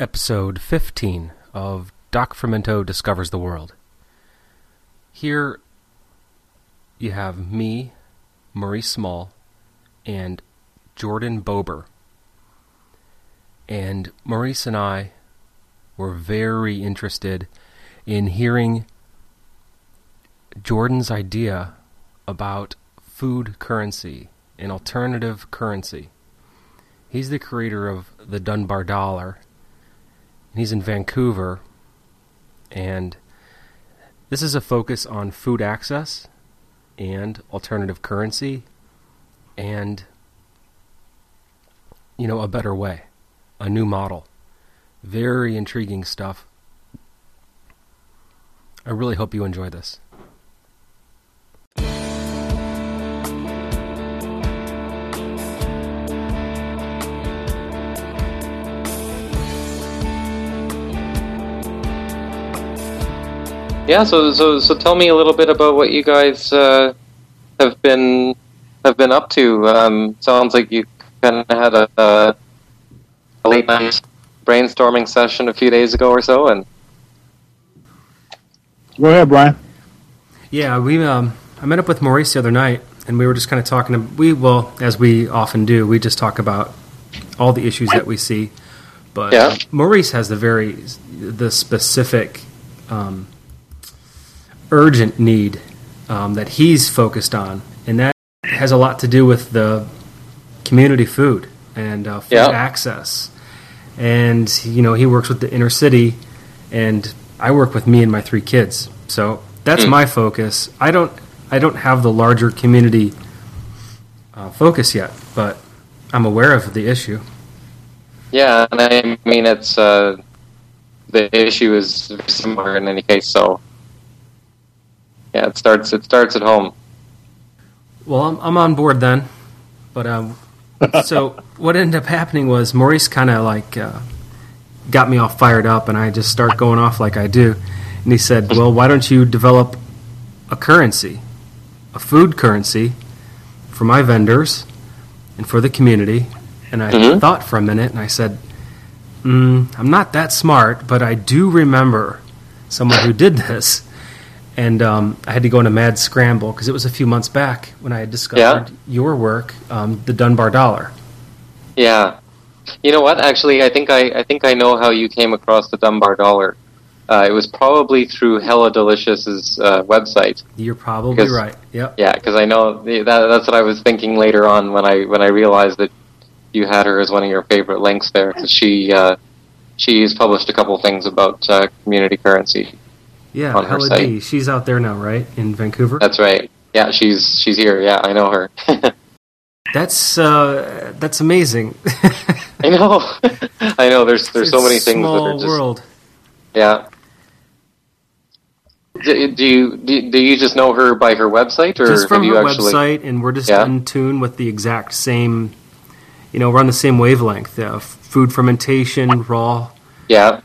episode 15 of Doc Fermento Discovers the World. Here you have me, Maurice Small, and Jordan Bober. And Maurice and I were very interested in hearing Jordan's idea about food currency, an alternative currency. He's the creator of the Dunbar dollar He's in Vancouver, and this is a focus on food access and alternative currency and you know a better way a new model. Very intriguing stuff. I really hope you enjoy this Yeah, so so so tell me a little bit about what you guys uh, have been have been up to. Um, sounds like you kind of had a, a, late night brainstorming session a few days ago or so, and go ahead, Brian. Yeah, we um, I met up with Maurice the other night, and we were just kind of talking. we well, as we often do, we just talk about all the issues that we see. But yeah. Maurice has the very the specific um, urgent need um, that he's focused on, and that has a lot to do with the community food and uh, food yeah. access. And you know, he works with the inner city, and I work with me and my three kids. So that's mm. my focus. I don't, I don't have the larger community uh, focus yet, but I'm aware of the issue. Yeah, and I mean it's uh, the issue is similar in any case. So yeah, it starts it starts at home. Well, I'm I'm on board then, but um, so what ended up happening was Maurice kind of like uh, got me all fired up, and I just start going off like I do, and he said, "Well, why don't you develop a currency, a food currency, for my vendors and for the community?" And I mm-hmm. thought for a minute, and I said, mm, "I'm not that smart, but I do remember someone who did this." And um, I had to go on a mad scramble because it was a few months back when I had discovered yeah. your work, um, the Dunbar Dollar. Yeah, you know what? Actually, I think I, I think I know how you came across the Dunbar Dollar. Uh, it was probably through Hella Delicious's uh, website. You're probably right. Yep. Yeah, because I know that, that's what I was thinking later on when I when I realized that you had her as one of your favorite links there because she uh, she's published a couple things about uh, community currency. Yeah, on her site. D. She's out there now, right, in Vancouver. That's right. Yeah, she's she's here. Yeah, I know her. that's uh, that's amazing. I know. I know. There's there's so many things that are just world. Yeah. Do, do you do, do you just know her by her website, or just from have her actually... website, and we're just yeah. in tune with the exact same. You know, we're on the same wavelength. Uh, food fermentation, raw. Yeah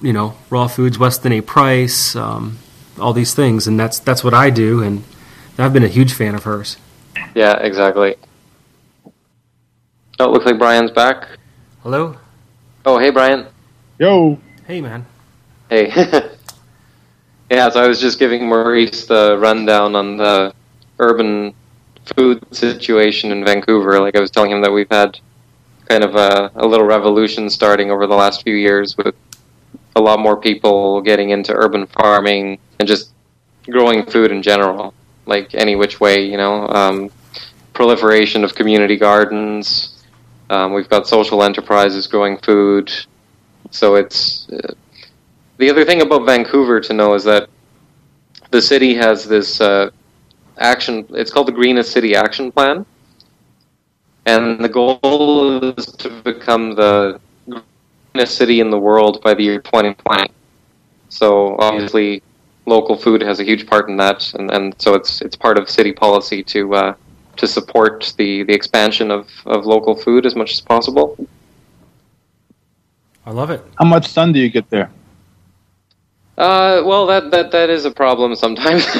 you know raw foods less than a price, um, all these things, and that's that's what I do, and I've been a huge fan of hers. Yeah, exactly. Oh, it looks like Brian's back. Hello. Oh, hey, Brian. Yo. Hey, man. Hey. yeah, so I was just giving Maurice the rundown on the urban food situation in Vancouver. Like I was telling him that we've had kind of a, a little revolution starting over the last few years with a lot more people getting into urban farming and just growing food in general, like any which way, you know. Um, proliferation of community gardens. Um, we've got social enterprises growing food. So it's uh, the other thing about Vancouver to know is that the city has this uh, action. It's called the Greenest City Action Plan, and the goal is to become the city in the world by the year 2020. So obviously, local food has a huge part in that, and, and so it's it's part of city policy to uh, to support the, the expansion of, of local food as much as possible. I love it. How much sun do you get there? Uh, well, that, that that is a problem sometimes.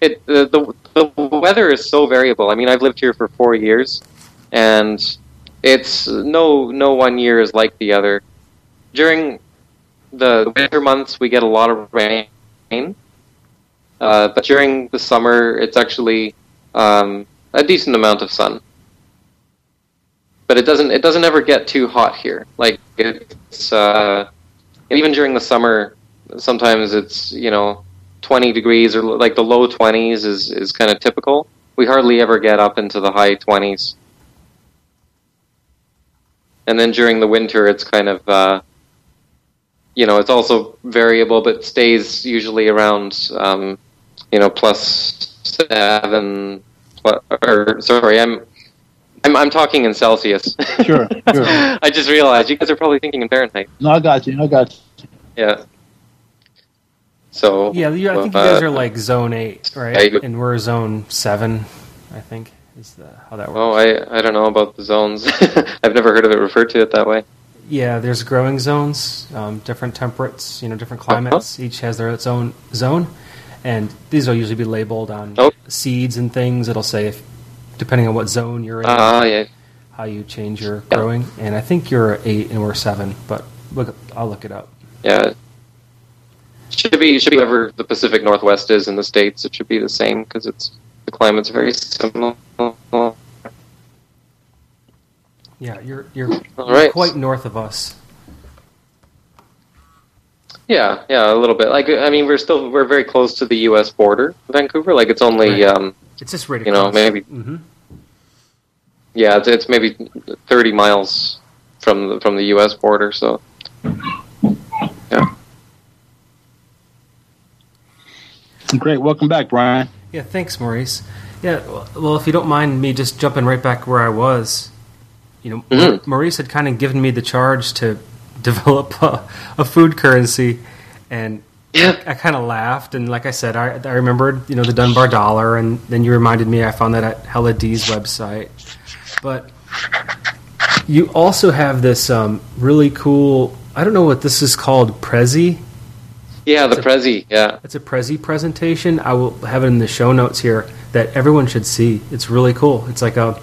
it the, the the weather is so variable. I mean, I've lived here for four years, and it's no no one year is like the other during the winter months we get a lot of rain, uh, but during the summer it's actually um, a decent amount of sun. But it doesn't it doesn't ever get too hot here. Like it's uh, even during the summer, sometimes it's you know 20 degrees or like the low 20s is is kind of typical. We hardly ever get up into the high 20s. And then during the winter, it's kind of uh, you know, it's also variable, but stays usually around, um, you know, plus seven. Or sorry, I'm, I'm, I'm talking in Celsius. Sure, sure. I just realized you guys are probably thinking in Fahrenheit. No, I got you. I got you. Yeah. So yeah, I think uh, you guys are like zone eight, right? I, and we're zone seven, I think is the, how that works. Oh, I I don't know about the zones. I've never heard of it referred to it that way. Yeah, there's growing zones, um, different temperates, you know, different climates. Uh-huh. Each has their its own zone, and these will usually be labeled on oh. seeds and things. It'll say if, depending on what zone you're in, uh, yeah. how you change your yeah. growing. And I think you're eight and we're seven, but look, I'll look it up. Yeah, should be should be whatever the Pacific Northwest is in the states. It should be the same because it's the climate's very similar. Yeah, you're you're, you're quite north of us. Yeah, yeah, a little bit. Like, I mean, we're still we're very close to the U.S. border, Vancouver. Like, it's only right. um, it's just right. You know, maybe. Mm-hmm. Yeah, it's, it's maybe thirty miles from the, from the U.S. border. So, yeah. Great. Welcome back, Brian. Yeah, thanks, Maurice. Yeah, well, if you don't mind me just jumping right back where I was, you know, mm-hmm. Maurice had kind of given me the charge to develop a, a food currency, and yeah. I, I kind of laughed. And like I said, I, I remembered, you know, the Dunbar dollar, and then you reminded me I found that at Hella D's website. But you also have this um, really cool. I don't know what this is called, Prezi. Yeah, the Prezi. Yeah, it's a Prezi presentation. I will have it in the show notes here that everyone should see. It's really cool. It's like a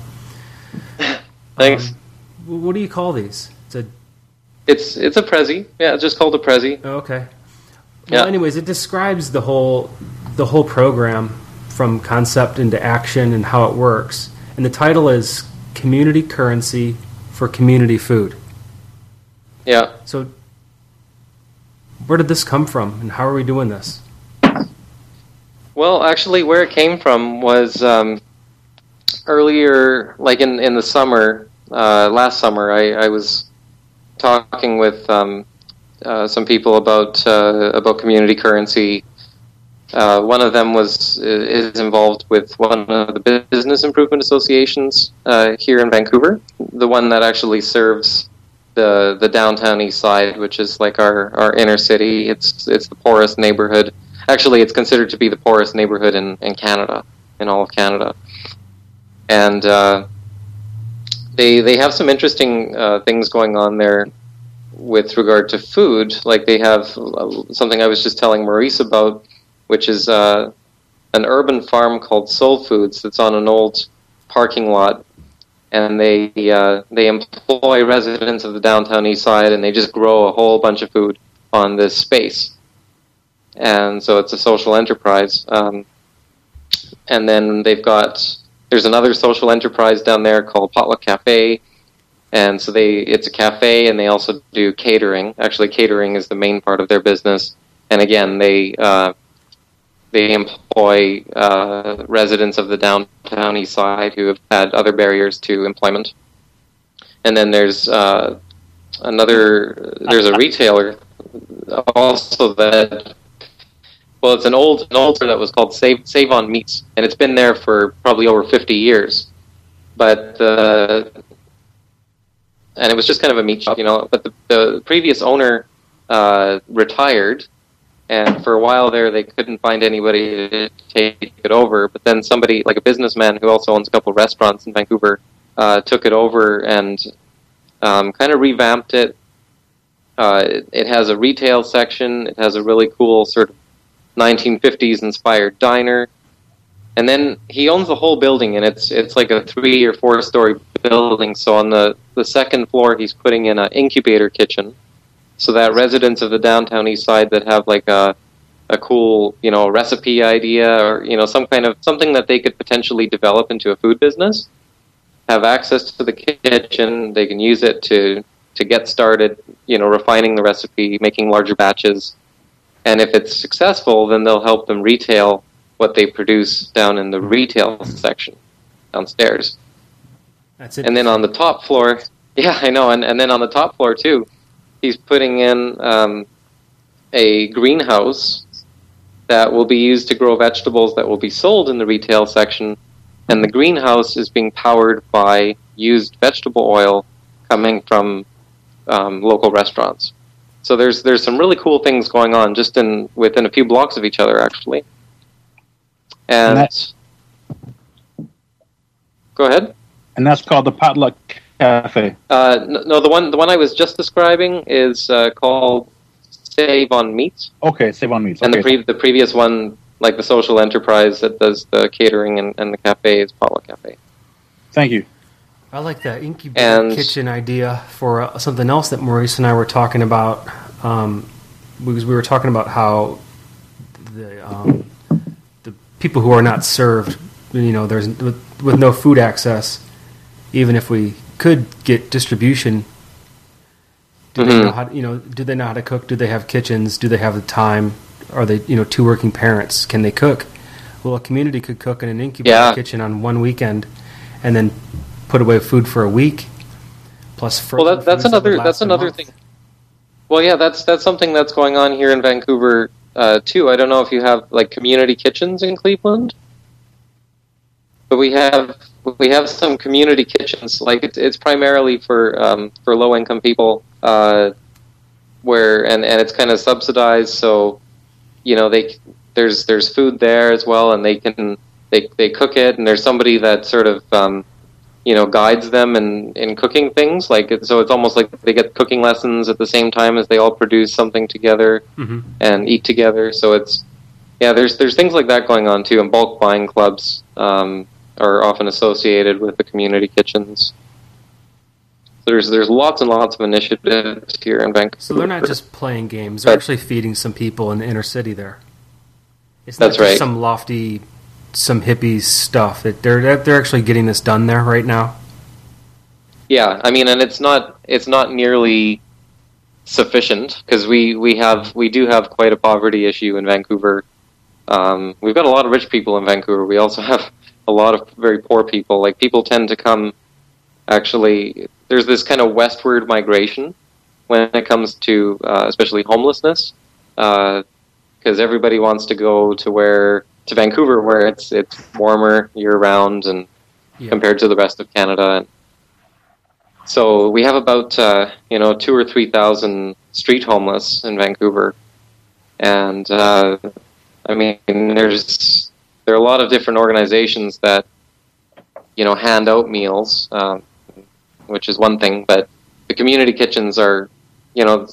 Thanks. Um, what do you call these? It's a. It's it's a Prezi. Yeah, it's just called a Prezi. Oh, okay. Well, yeah. anyways, it describes the whole the whole program from concept into action and how it works. And the title is Community Currency for Community Food. Yeah. So, where did this come from, and how are we doing this? Well, actually, where it came from was um, earlier, like in in the summer, uh, last summer, I, I was talking with um, uh, some people about uh, about community currency. Uh, one of them was is involved with one of the business improvement associations uh, here in Vancouver, the one that actually serves the the downtown east side, which is like our, our inner city. It's it's the poorest neighborhood. Actually, it's considered to be the poorest neighborhood in, in Canada, in all of Canada and uh, they they have some interesting uh, things going on there with regard to food. Like they have uh, something I was just telling Maurice about, which is uh, an urban farm called Soul Foods that's on an old parking lot, and they uh, they employ residents of the downtown east side, and they just grow a whole bunch of food on this space. And so it's a social enterprise. Um, and then they've got there's another social enterprise down there called Potluck Cafe, and so they it's a cafe and they also do catering. Actually, catering is the main part of their business, and again they uh, they employ uh, residents of the downtown east side who have had other barriers to employment. And then there's uh, another there's a retailer also that well, it's an old an store that was called Save Save on Meats, and it's been there for probably over fifty years. But uh, and it was just kind of a meat shop, you know. But the, the previous owner uh, retired, and for a while there, they couldn't find anybody to take it over. But then somebody, like a businessman who also owns a couple restaurants in Vancouver, uh, took it over and um, kind of revamped it. Uh, it. It has a retail section. It has a really cool sort of 1950s inspired diner. And then he owns the whole building, and it's it's like a three or four story building. So on the, the second floor, he's putting in an incubator kitchen. so that residents of the downtown east side that have like a a cool you know recipe idea or you know some kind of something that they could potentially develop into a food business have access to the kitchen they can use it to to get started you know refining the recipe making larger batches and if it's successful then they'll help them retail what they produce down in the retail section downstairs That's it. and then on the top floor yeah i know and, and then on the top floor too he's putting in um, a greenhouse that will be used to grow vegetables that will be sold in the retail section. And the greenhouse is being powered by used vegetable oil coming from um, local restaurants. So there's there's some really cool things going on just in within a few blocks of each other actually. And, And that's- go ahead. And that's called the Potluck Cafe. Uh, n- no, the one the one I was just describing is uh, called Save on Meat. Okay, Save on Meats. And the, pre- the previous one, like the social enterprise that does the catering and, and the cafe, is Potluck Cafe. Thank you. I like that incubator And- kitchen idea for uh, something else that Maurice and I were talking about. Um, because we were talking about how the um, the people who are not served, you know, there's with, with no food access. Even if we could get distribution, do they Mhm. know how? You know, do they know how to cook? Do they have kitchens? Do they have the time? Are they, you know, two working parents? Can they cook? Well, a community could cook in an incubator Yeah. kitchen on one weekend, and then put away food for a week. Plus, Well, that, that's that another last that's another thing. Well, yeah, that's that's something that's going on here in Vancouver uh, too. I don't know if you have like community kitchens in Cleveland, but we have we have some community kitchens. Like it's it's primarily for um, for low income people, uh, where and and it's kind of subsidized. So you know they there's there's food there as well, and they can they they cook it, and there's somebody that sort of um, you know guides them in in cooking things like so it's almost like they get cooking lessons at the same time as they all produce something together Mhm. and eat together so it's yeah there's there's things like that going on too and bulk buying clubs um, are often associated with the community kitchens there's there's lots and lots of initiatives here in Vancouver So they're not just playing games; they're But- actually feeding some people in the inner city. There, it's not That's just right. some lofty, some hippie stuff. That they're they're actually getting this done there right now. Yeah, I mean, and it's not it's not nearly sufficient because we we have we do have quite a poverty issue in Vancouver. Um, we've got a lot of rich people in Vancouver. We also have a lot of very poor people. Like people tend to come. Actually, there's this kind of westward migration when it comes to uh, especially homelessness, because everybody wants to go to where to Vancouver where it's it's warmer year round and Yeah. compared to the rest of Canada. And so we have about uh, you know two or three thousand street homeless in Vancouver, and uh, I mean there's there are a lot of different organizations that you know hand out meals, um, which is one thing, but the community kitchens are you know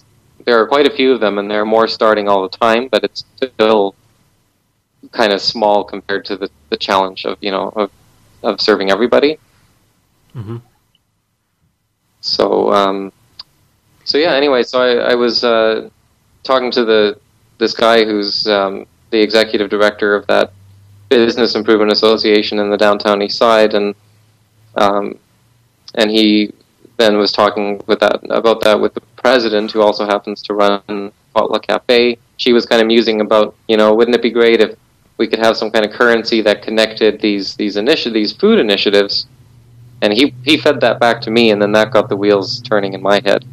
there are quite a few of them, and there are more starting all the time, but it's still kind of small compared to the, the challenge of you know of, of serving everybody. hmm So, um, so yeah. Anyway, so I, I was uh, talking to the this guy who's um, the executive director of that business improvement association in the downtown east side, and um, and he then was talking with that about that with the president, who also happens to run Potluck Cafe. She was kind of musing about, you know, wouldn't it be great if we could have some kind of currency that connected these these initi- these food initiatives and he he fed that back to me, and then that got the wheels turning in my head.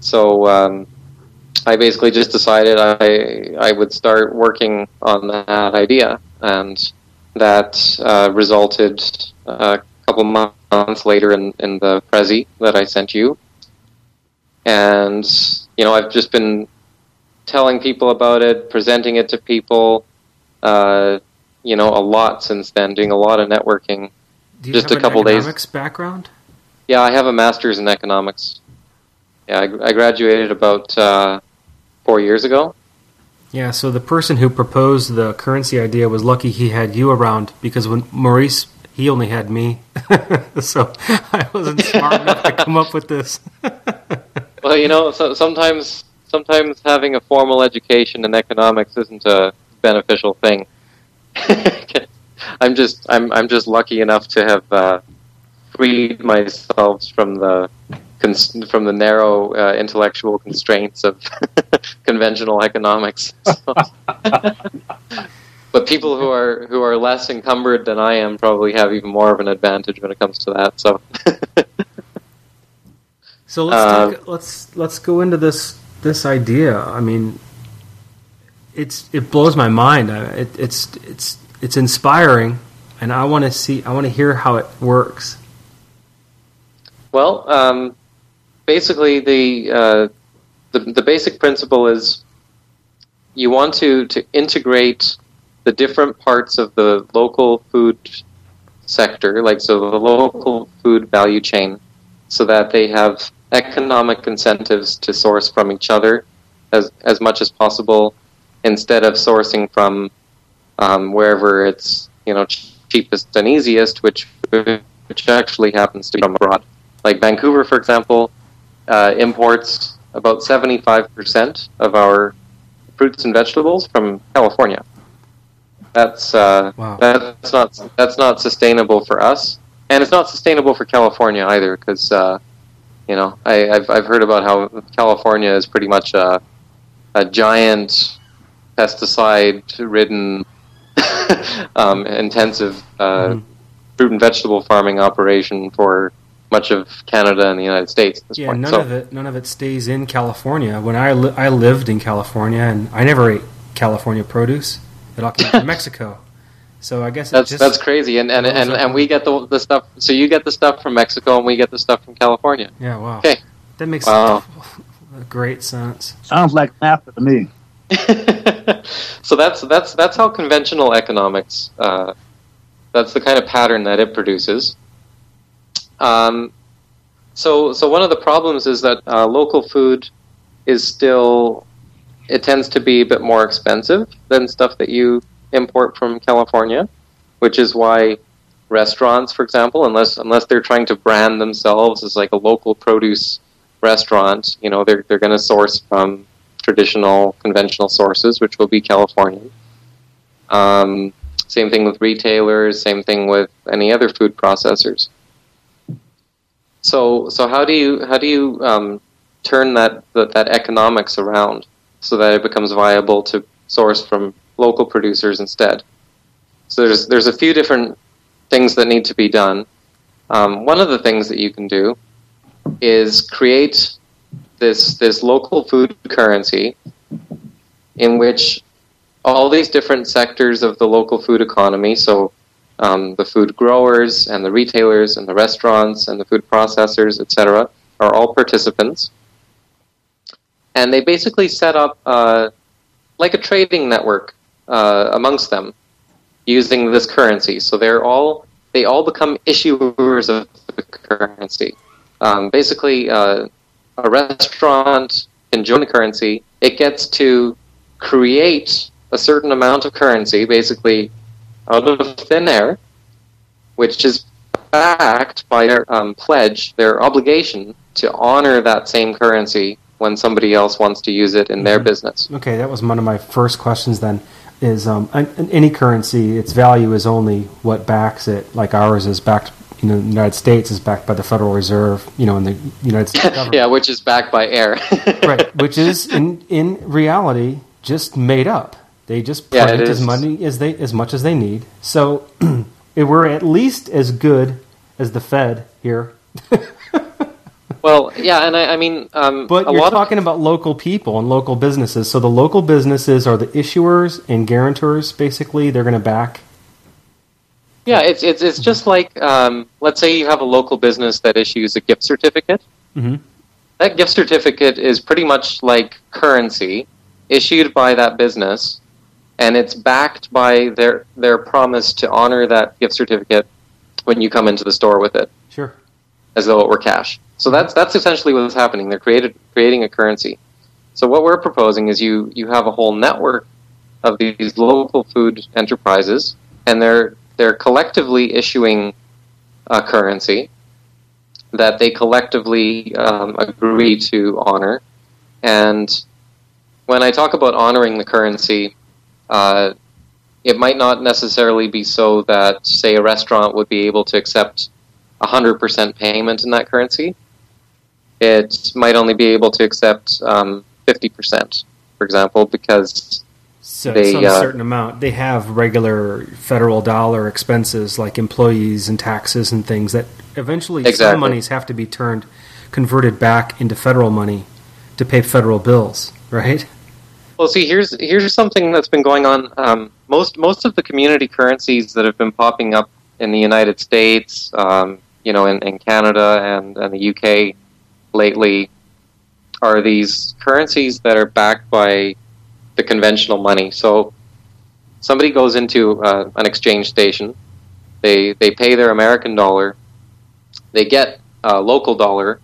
So um, I basically just decided I I would start working on that idea, and that uh, resulted a couple months later in in the Prezi that I sent you, and you know I've just been telling people about it, presenting it to people. Uh, you know, a lot since then, doing a lot of networking. Do you Just have a couple an days. economics background? Yeah, I have a master's in economics. Yeah, I, I graduated about uh, four years ago. Yeah. So the person who proposed the currency idea was lucky he had you around because when Maurice he only had me, so I wasn't smart enough to come up with this. well, you know, so, sometimes sometimes having a formal education in economics isn't a beneficial thing. I'm just I'm I'm just lucky enough to have uh, freed myself from the from the narrow uh, intellectual constraints of conventional economics. but people who are who are less encumbered than I am probably have even more of an advantage when it comes to that. So, so let's uh, take, let's let's go into this this idea. I mean, it's it blows my mind. It, it's it's it's inspiring, and I want to see. I want to hear how it works. Well, um, basically, the, uh, the the basic principle is you want to to integrate the different parts of the local food sector, like so the local food value chain, so that they have economic incentives to source from each other as as much as possible, instead of sourcing from um, wherever it's you know cheapest and easiest, which which actually happens to be from abroad. Like Vancouver, for example, uh, imports about seventy five percent of our fruits and vegetables from California. That's uh, wow. that's not that's not sustainable for us, and it's not sustainable for California either. Because uh, you know, I, have I've heard about how California is pretty much a a giant pesticide-ridden, um, intensive uh, mm-hmm. fruit and vegetable farming operation for much of Canada and the United States. yeah, point. none so, of it none of it stays in California. When I li- I lived in California, and I never ate California produce. It all came from Mexico. So I guess that's that's crazy, and and, and, and we get the the stuff. So you get the stuff from Mexico, and we get the stuff from California. Yeah, wow. Okay, that makes wow. great sense. Sounds like NAFTA to me. so that's that's that's how conventional economics. Uh, that's the kind of pattern that it produces. Um, so so one of the problems is that uh, local food is still it tends to be a bit more expensive than stuff that you import from California, which is why restaurants, for example, unless unless they're trying to brand themselves as like a local produce restaurant, you know, they're they're going to source from traditional conventional sources, which will be Californian. Um, same thing with retailers. Same thing with any other food processors. So so how do you how do you um, turn that, that that economics around? so that it becomes viable to source from local producers instead. So there's there's a few different things that need to be done. Um, one of the things that you can do is create this this local food currency in which all these different sectors of the local food economy, so um, the food growers and the retailers and the restaurants and the food processors, etc., are all participants and they basically set up uh, like a trading network uh, amongst them using this currency. So they're all they all become issuers of the currency. Um, basically, uh, a restaurant can join the currency. It gets to create a certain amount of currency, basically out of thin air, which is backed by their um, pledge, their obligation to honor that same currency when somebody else wants to use it in their mm-hmm. business. Okay, that was one of my first questions. Then is um, any currency, its value is only what backs it. Like ours is backed. You know, the United States is backed by the Federal Reserve. You know, in the United States government. yeah, which is backed by air. right, which is in in reality just made up. They just print yeah, as money as they as much as they need. So we're at least as good as the Fed here. Well, yeah, and I, I mean, um, but you're talking of... about local people and local businesses. So the local businesses are the issuers and guarantors. Basically, they're going to back. Yeah, it's it's it's just like um, let's say you have a local business that issues a gift certificate. Mm-hmm. That gift certificate is pretty much like currency issued by that business, and it's backed by their their promise to honor that gift certificate when you come into the store with it. Sure. As though it were cash. So that's that's essentially what's happening. They're created creating a currency. So what we're proposing is you you have a whole network of these local food enterprises, and they're they're collectively issuing a currency, that they collectively um, agree to honor. And when I talk about honoring the currency, uh, it might not necessarily be so that, say, a restaurant would be able to accept 100% payment in that currency. It might only be able to accept um, 50%, for example, because so they, some uh, certain amount. They have regular federal dollar expenses like employees and taxes and things that eventually exactly. some monies have to be turned, converted back into federal money to pay federal bills, right? Well, see, here's here's something that's been going on. Um, most most of the community currencies that have been popping up in the United States, um, you know, in, in Canada and, and the UK lately, are these currencies that are backed by the conventional money. So somebody goes into uh, an exchange station, they they pay their American dollar, they get a local dollar,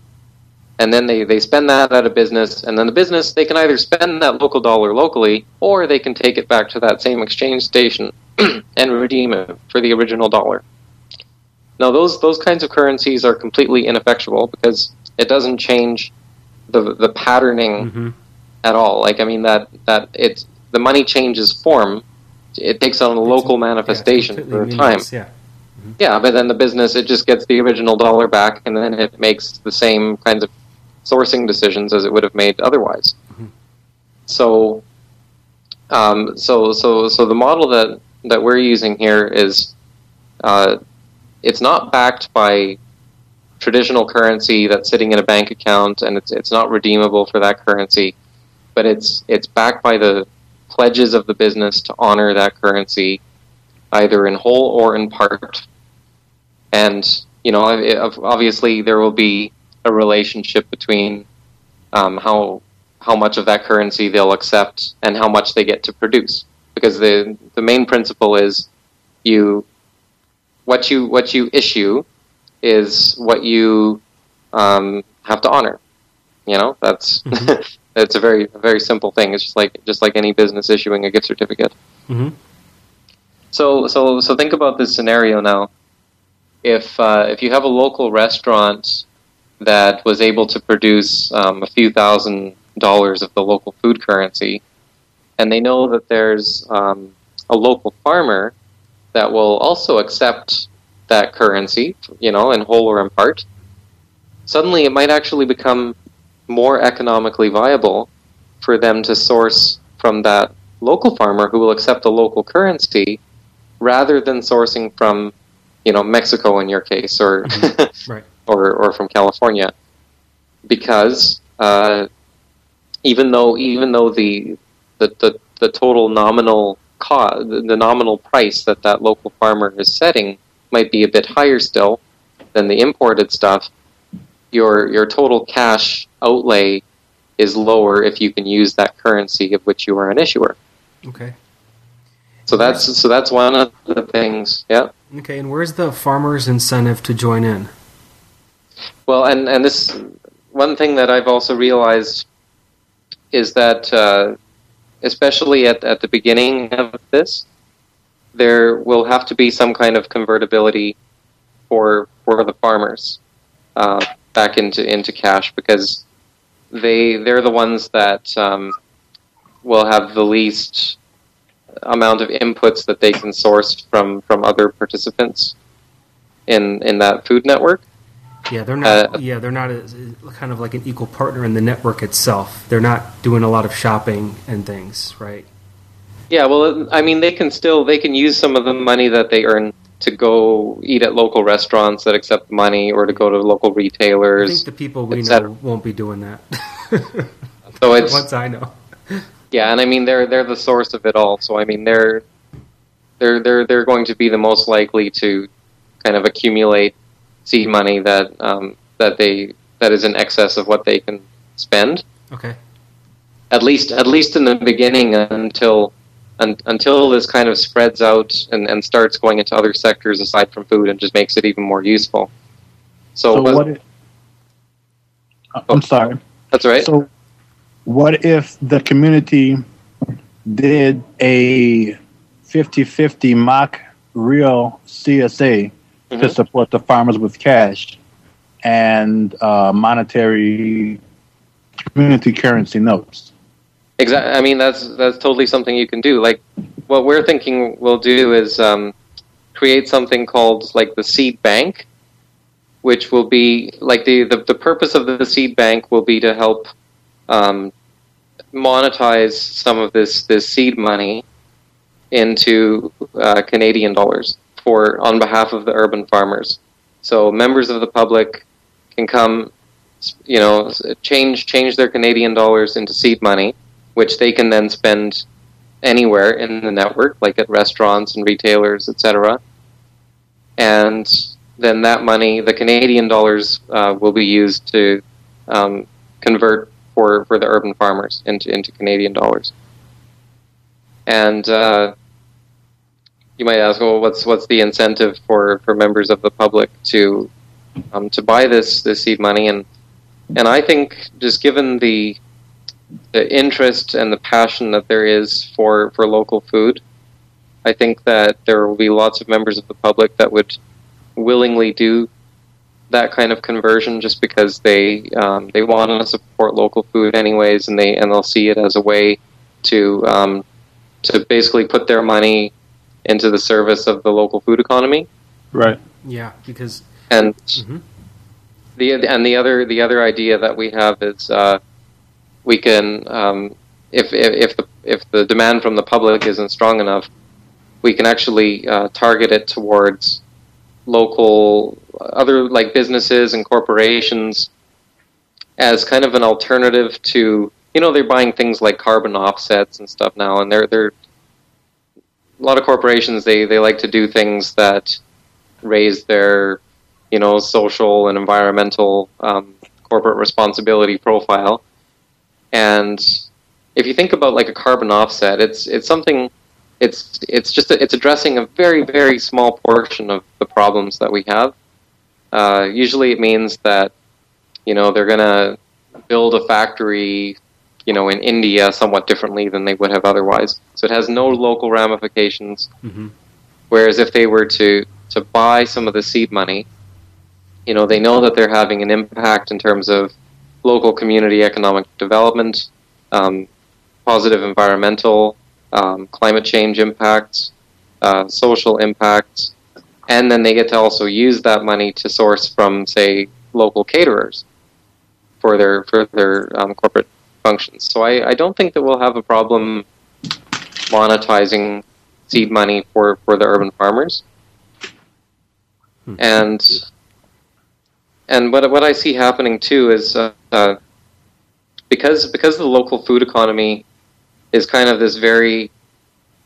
and then they, they spend that at a business, and then the business they can either spend that local dollar locally, or they can take it back to that same exchange station and redeem it for the original dollar. Now those those kinds of currencies are completely ineffectual because it doesn't change the the patterning mm-hmm at all. Like I mean that that it's the money changes form. It takes on a local manifestation yeah, for a time. Yeah. Mm-hmm. Yeah, but then the business it just gets the original dollar back, and then it makes the same kinds of sourcing decisions as it would have made otherwise. Mm-hmm. So, um, so so so the model that that we're using here is, uh, it's not backed by traditional currency that's sitting in a bank account, and it's it's not redeemable for that currency but it's it's backed by the pledges of the business to honor that currency, either in whole or in part. And you know, obviously, there will be a relationship between um, how how much of that currency they'll accept and how much they get to produce, because the the main principle is you what you what you issue is what you um, have to honor. You know, that's mm-hmm. It's a very a very simple thing. It's just like just like any business issuing a gift certificate. Mm-hmm. So so so think about this scenario now. If uh, if you have a local restaurant that was able to produce um, a few thousand dollars of the local food currency, and they know that there's um, a local farmer that will also accept that currency, you know, in whole or in part, suddenly it might actually become more economically viable for them to source from that local farmer who will accept the local currency rather than sourcing from you know Mexico in your case or mm-hmm. right. or or from California because uh, even though even though the the, the, the total nominal cost the nominal price that that local farmer is setting might be a bit higher still than the imported stuff your your total cash outlay is lower if you can use that currency of which you are an issuer. Okay. So that's so that's one of the things. Yeah. Okay, and where's the farmer's incentive to join in? Well, and and this one thing that I've also realized is that, uh, especially at at the beginning of this, there will have to be some kind of convertibility for for the farmers. Uh, back into into cash because they they're the ones that um, will have the least amount of inputs that they can source from from other participants in in that food network. Yeah, they're not. Uh, yeah, they're not a, kind of like an equal partner in the network itself. They're not doing a lot of shopping and things, right? Yeah, well, I mean, they can still they can use some of the money that they earn to go eat at local restaurants that accept money or to go to local retailers. I think the people we know won't be doing that. so it's once I know. Yeah, and I mean they're they're the source of it all. So I mean they're they're they're they're going to be the most likely to kind of accumulate seed money that um, that they that is in excess of what they can spend. Okay. At least at least in the beginning until un, until this kind of spreads out and, and starts going into other sectors aside from food and just makes it even more useful. So, so what? If, I'm oh, sorry. That's right. So, what if the community did a 50-50 mock real CSA mm-hmm. to support the farmers with cash, and uh, monetary community currency notes. Exactly. I mean, that's that's totally something you can do. Like, what we're thinking we'll do is um, create something called like the seed bank, which will be like the the, the purpose of the seed bank will be to help um, monetize some of this this seed money into uh, Canadian dollars for on behalf of the urban farmers. So members of the public can come, you know, change change their Canadian dollars into seed money, which they can then spend anywhere in the network, like at restaurants and retailers, etc. And then that money, the Canadian dollars, uh, will be used to um, convert for, for the urban farmers into into Canadian dollars. And uh, you might ask, well, what's what's the incentive for, for members of the public to um, to buy this this seed money? And and I think just given the the interest and the passion that there is for, for local food, I think that there will be lots of members of the public that would willingly do that kind of conversion just because they um, they want to support local food anyways, and they and they'll see it as a way to um, to basically put their money into the service of the local food economy. Right. Yeah, because and mm-hmm. the and the other the other idea that we have is uh, we can um, if, if if the if the demand from the public isn't strong enough, we can actually uh, target it towards local other like businesses and corporations as kind of an alternative to you know they're buying things like carbon offsets and stuff now and they're they're a lot of corporations they, they like to do things that raise their you know social and environmental um, corporate responsibility profile and if you think about like a carbon offset it's it's something it's it's just it's addressing a very very small portion of the problems that we have uh, usually it means that you know they're going to build a factory you know, in India somewhat differently than they would have otherwise. So it has no local ramifications. Mm-hmm. Whereas if they were to to buy some of the seed money, you know, they know that they're having an impact in terms of local community economic development, um, positive environmental, um, climate change impacts, uh, social impacts, and then they get to also use that money to source from, say, local caterers for their for their um, corporate functions. So I, I don't think that we'll have a problem monetizing seed money for, for the urban farmers. Hmm. And and what what I see happening too is uh, uh, because because the local food economy is kind of this very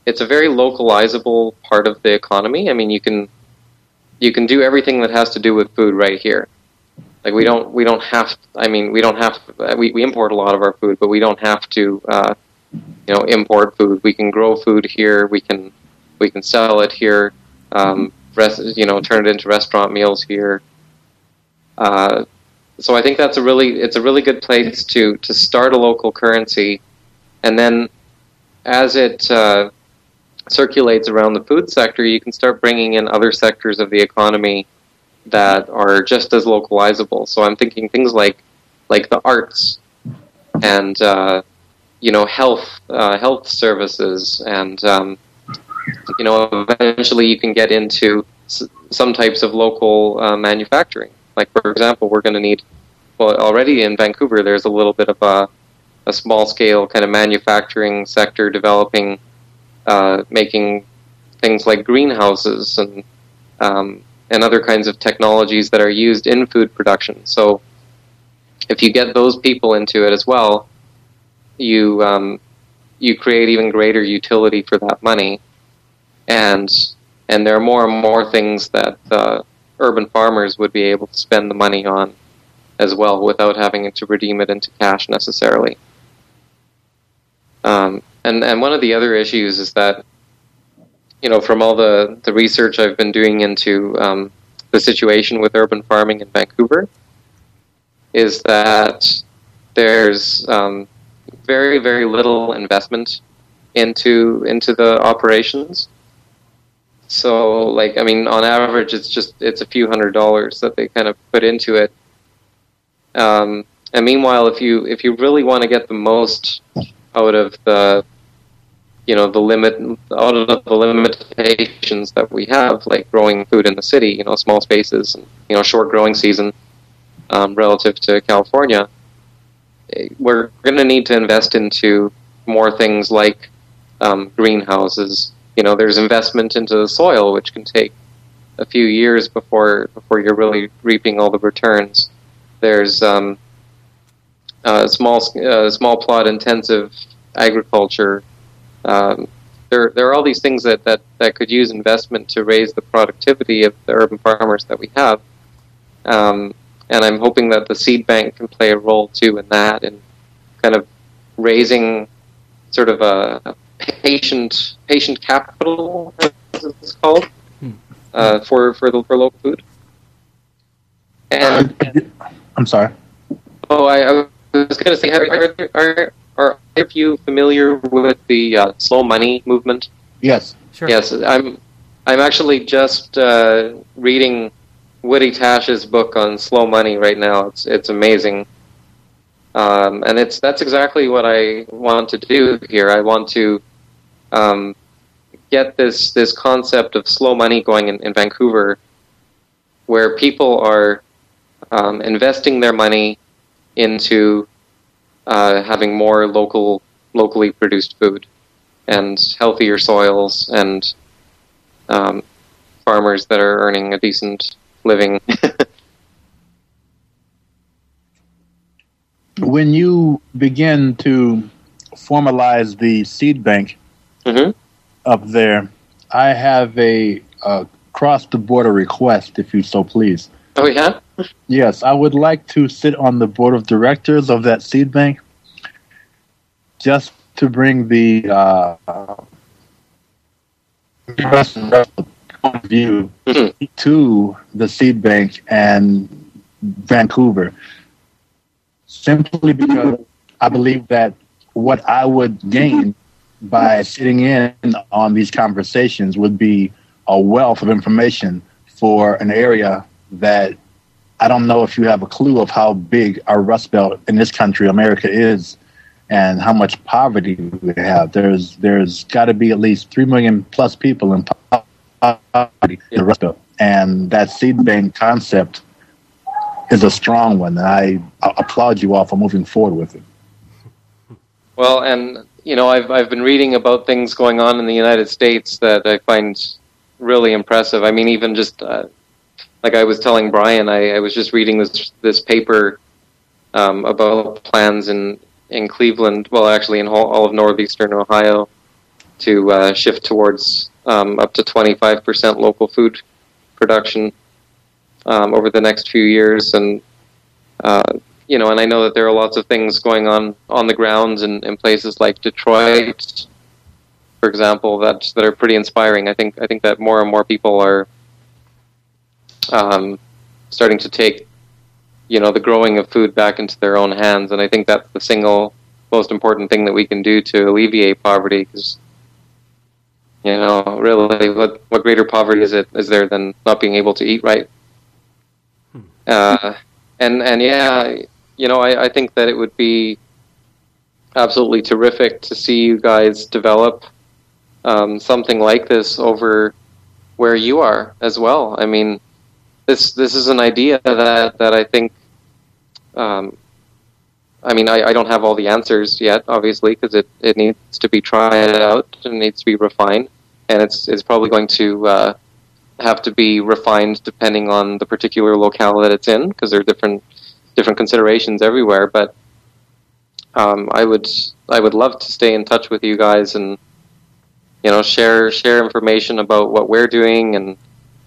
it's a very localizable part of the economy. I mean, you can you can do everything that has to do with food right here. Like we don't we don't have. I mean, we don't have. We we import a lot of our food, but we don't have to. Uh, you know, import food. We can grow food here. We can we can sell it here. Um, rest, you know, turn it into restaurant meals here. Uh, so I think that's a really it's a really good place to to start a local currency, and then as it uh, circulates around the food sector, you can start bringing in other sectors of the economy that are just as localizable. So I'm thinking things like like the arts and uh, you know health uh, health services and um, you know eventually you can get into s- some types of local uh, manufacturing. Like for example, we're going to need well already in Vancouver there's a little bit of a, a small scale kind of manufacturing sector developing, uh, making things like greenhouses and um, and other kinds of technologies that are used in food production. So if you get those people into it as well, you um, you create even greater utility for that money, and and there are more and more things that uh, urban farmers would be able to spend the money on as well without having to redeem it into cash necessarily. Um, and and one of the other issues is that you know, from all the, the research I've been doing into um, the situation with urban farming in Vancouver, is that there's um, very, very little investment into into the operations. So, like, I mean, on average, it's just it's a few hundred dollars that they kind of put into it, Um, and meanwhile, if you if you really want to get the most out of the you know the limit out of the limitations that we have, like growing food in the city, you know, small spaces, and, you know, short growing season um, relative to California, we're going to need to invest into more things like um, greenhouses. You know, there's investment into the soil, which can take a few years before before you're really reaping all the returns. There's um, small small plot intensive agriculture um, there, there are all these things that, that, that could use investment to raise the productivity of the urban farmers that we have. Um, and I'm hoping that the seed bank can play a role too in that, and kind of raising sort of a patient patient capital, as it's called, hmm. uh, for for the, for local food. And I'm sorry. Oh, I, I was going to say, are, are, are are you familiar with the uh, slow money movement? Yes. Sure. Yes, I'm. I'm actually just uh, reading Woody Tasch's book on slow money right now. It's it's amazing, um, and it's that's exactly what I want to do here. I want to um, get this this concept of slow money going in, in Vancouver, where people are um, investing their money into uh, having more local, locally produced food, and healthier soils, and um, farmers that are earning a decent living. when you begin to formalize the seed bank mm-hmm. up there, I have a, a cross the border request, if you so please. Oh yeah. Yes, I would like to sit on the board of directors of that seed bank, just to bring the uh, point of view mm-hmm. to the seed bank and Vancouver, simply because I believe that what I would gain by sitting in on these conversations would be a wealth of information for an area that I don't know if you have a clue of how big our Rust Belt in this country, America, is, and how much poverty we have. There's there's got to be at least three million plus people in poverty in the Rust Belt, and that seed bank concept is a strong one. And I, I applaud you all for moving forward with it. Well, and you know, I've I've been reading about things going on in the United States that I find really impressive. I mean, even just uh, like I was telling Brian, I, I was just reading this this paper um, about plans in in Cleveland, well, actually in all, all of northeastern Ohio, to uh, shift towards um, up to 25% local food production um, over the next few years, and uh, you know, and I know that there are lots of things going on on the grounds in, in places like Detroit, for example, that that are pretty inspiring. I think I think that more and more people are um, starting to take you know the growing of food back into their own hands, and I think that's the single most important thing that we can do to alleviate poverty. Because you know, really, what what greater poverty is it is there than not being able to eat right? Hmm. Uh, and and yeah, you know, I, I think that it would be absolutely terrific to see you guys develop um, something like this over where you are as well. I mean, this this is an idea that that I think. Um, I mean, I, I don't have all the answers yet, obviously, because it, it needs to be tried out and needs to be refined, and it's it's probably going to uh, have to be refined depending on the particular locale that it's in, because there are different different considerations everywhere. But um, I would I would love to stay in touch with you guys and you know share share information about what we're doing and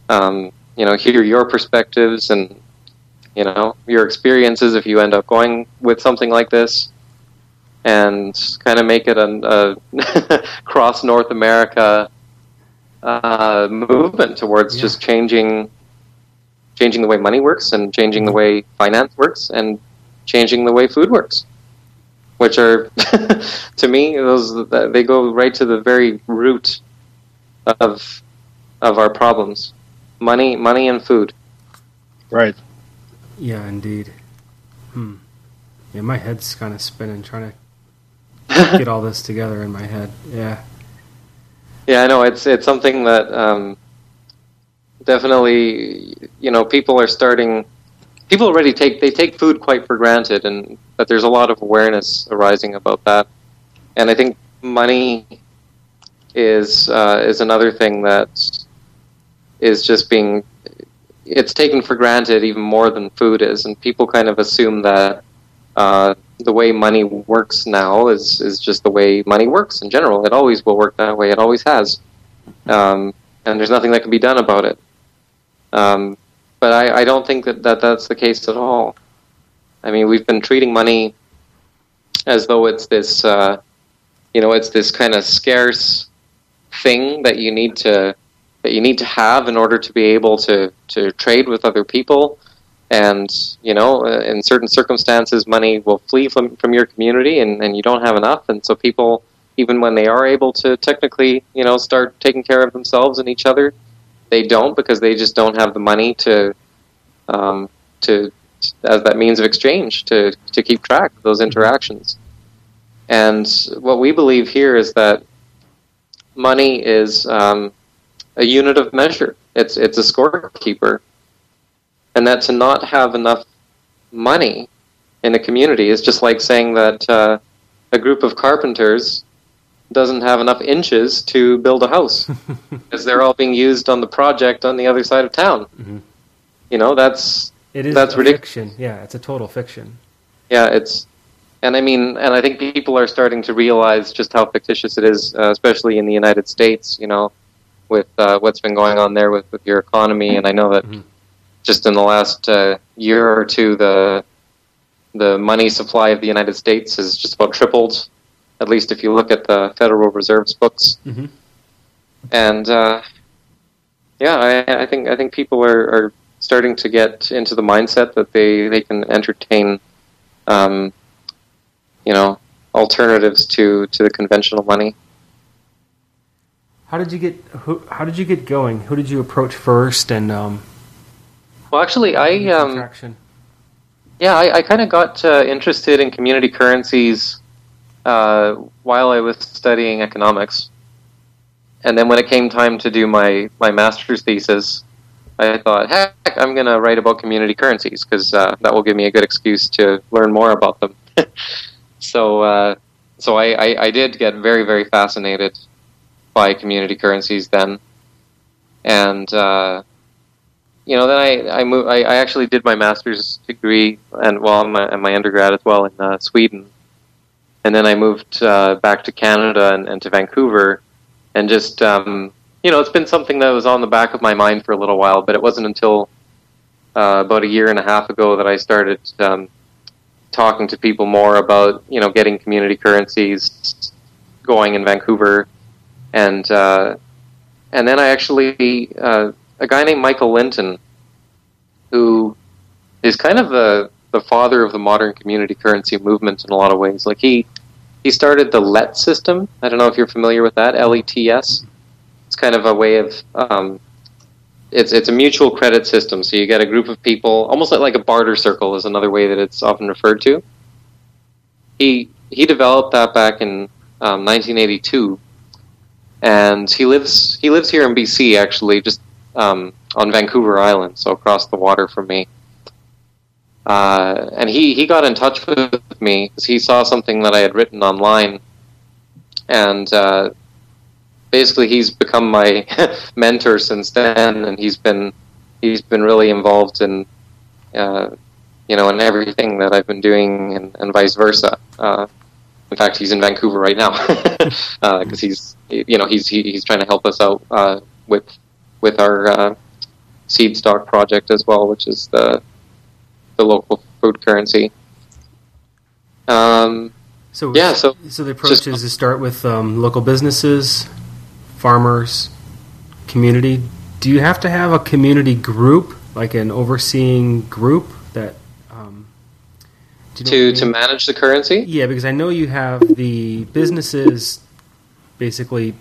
um, you know hear your perspectives and you know your experiences if you end up going with something like this and kind of make it a, a cross North America uh, movement towards yeah. just changing changing the way money works and changing the way finance works and changing the way food works which are to me those they go right to the very root of of our problems money, money and food. Right. Yeah, indeed. Hmm. Yeah, my head's kind of spinning trying to get all this together in my head. Yeah. Yeah, I know it's it's something that um, definitely you know people are starting. People already take they take food quite for granted, and that there's a lot of awareness arising about that. And I think money is uh, is another thing that is just being it's taken for granted even more than food is, and people kind of assume that uh, the way money works now is is just the way money works in general. It always will work that way. It always has, um, and there's nothing that can be done about it. Um, but I, I don't think that, that that's the case at all. I mean, we've been treating money as though it's this, uh, you know, it's this kind of scarce thing that you need to that you need to have in order to be able to to trade with other people. And you know, uh, in certain circumstances, money will flee from from your community, and, and you don't have enough. And so people, even when they are able to technically, you know, start taking care of themselves and each other, they don't because they just don't have the money to um, to as that means of exchange to to keep track of those interactions. And what we believe here is that money is um, a unit of measure. It's it's a scorekeeper, and that to not have enough money in a community is just like saying that uh, a group of carpenters doesn't have enough inches to build a house because they're all being used on the project on the other side of town. Mm-hmm. You know, that's it is that's ridiculous. fiction. Yeah, it's a total fiction. Yeah, it's and I mean, and I think people are starting to realize just how fictitious it is, uh, especially in the United States. You know, with uh, what's been going on there with, with your economy. And I know that mm-hmm. just in the last uh, year or two, the the money supply of the United States has just about tripled. At least if you look at the Federal Reserve's books. Mm-hmm. And uh, yeah, I, I, think I think people are, are, starting to get into the mindset that they they can entertain, um, you know, alternatives to to the conventional money. How did you get? Who, how did you get going? Who did you approach first? And um, well, actually, I um, yeah, I, I kind of got uh, interested in community currencies uh, while I was studying economics, and then when it came time to do my my master's thesis, I thought, heck, I'm going to write about community currencies because uh, that will give me a good excuse to learn more about them. so, uh, so I, I, I, did get very, very fascinated by community currencies then, and uh, you know then I I, moved, I I actually did my master's degree and well my, and my undergrad as well in uh, Sweden, and then I moved uh, back to Canada and, and, to Vancouver, and just um, you know it's been something that was on the back of my mind for a little while, but it wasn't until uh, about a year and a half ago that I started. Um, talking to people more about you know getting community currencies going in Vancouver and uh, and then I actually uh, a guy named Michael Linton, who is kind of the the father of the modern community currency movement in a lot of ways. Like he he started the LET system. I don't know if you're familiar with that. L E T S. It's kind of a way of um, it's it's a mutual credit system. So you get a group of people, almost like, a barter circle is another way that it's often referred to. He he developed that back in um, 1982 and he lives he lives here in BC actually, just um, on Vancouver Island, so across the water from me. Uh, and he, he got in touch with me because he saw something that I had written online, and uh, basically he's become my mentor since then, and he's been he's been really involved in uh, you know in everything that I've been doing, and, and vice versa. Uh, in fact, he's in Vancouver right now because uh, he's you know he's he, he's trying to help us out uh, with with our seed stock project as well, which is the the local food currency. Um, so yeah, so so the approach just, is to start with um, local businesses, farmers, community. Do you have to have a community group, like an overseeing group that to I mean? to manage the currency? Yeah, because I know you have the businesses basically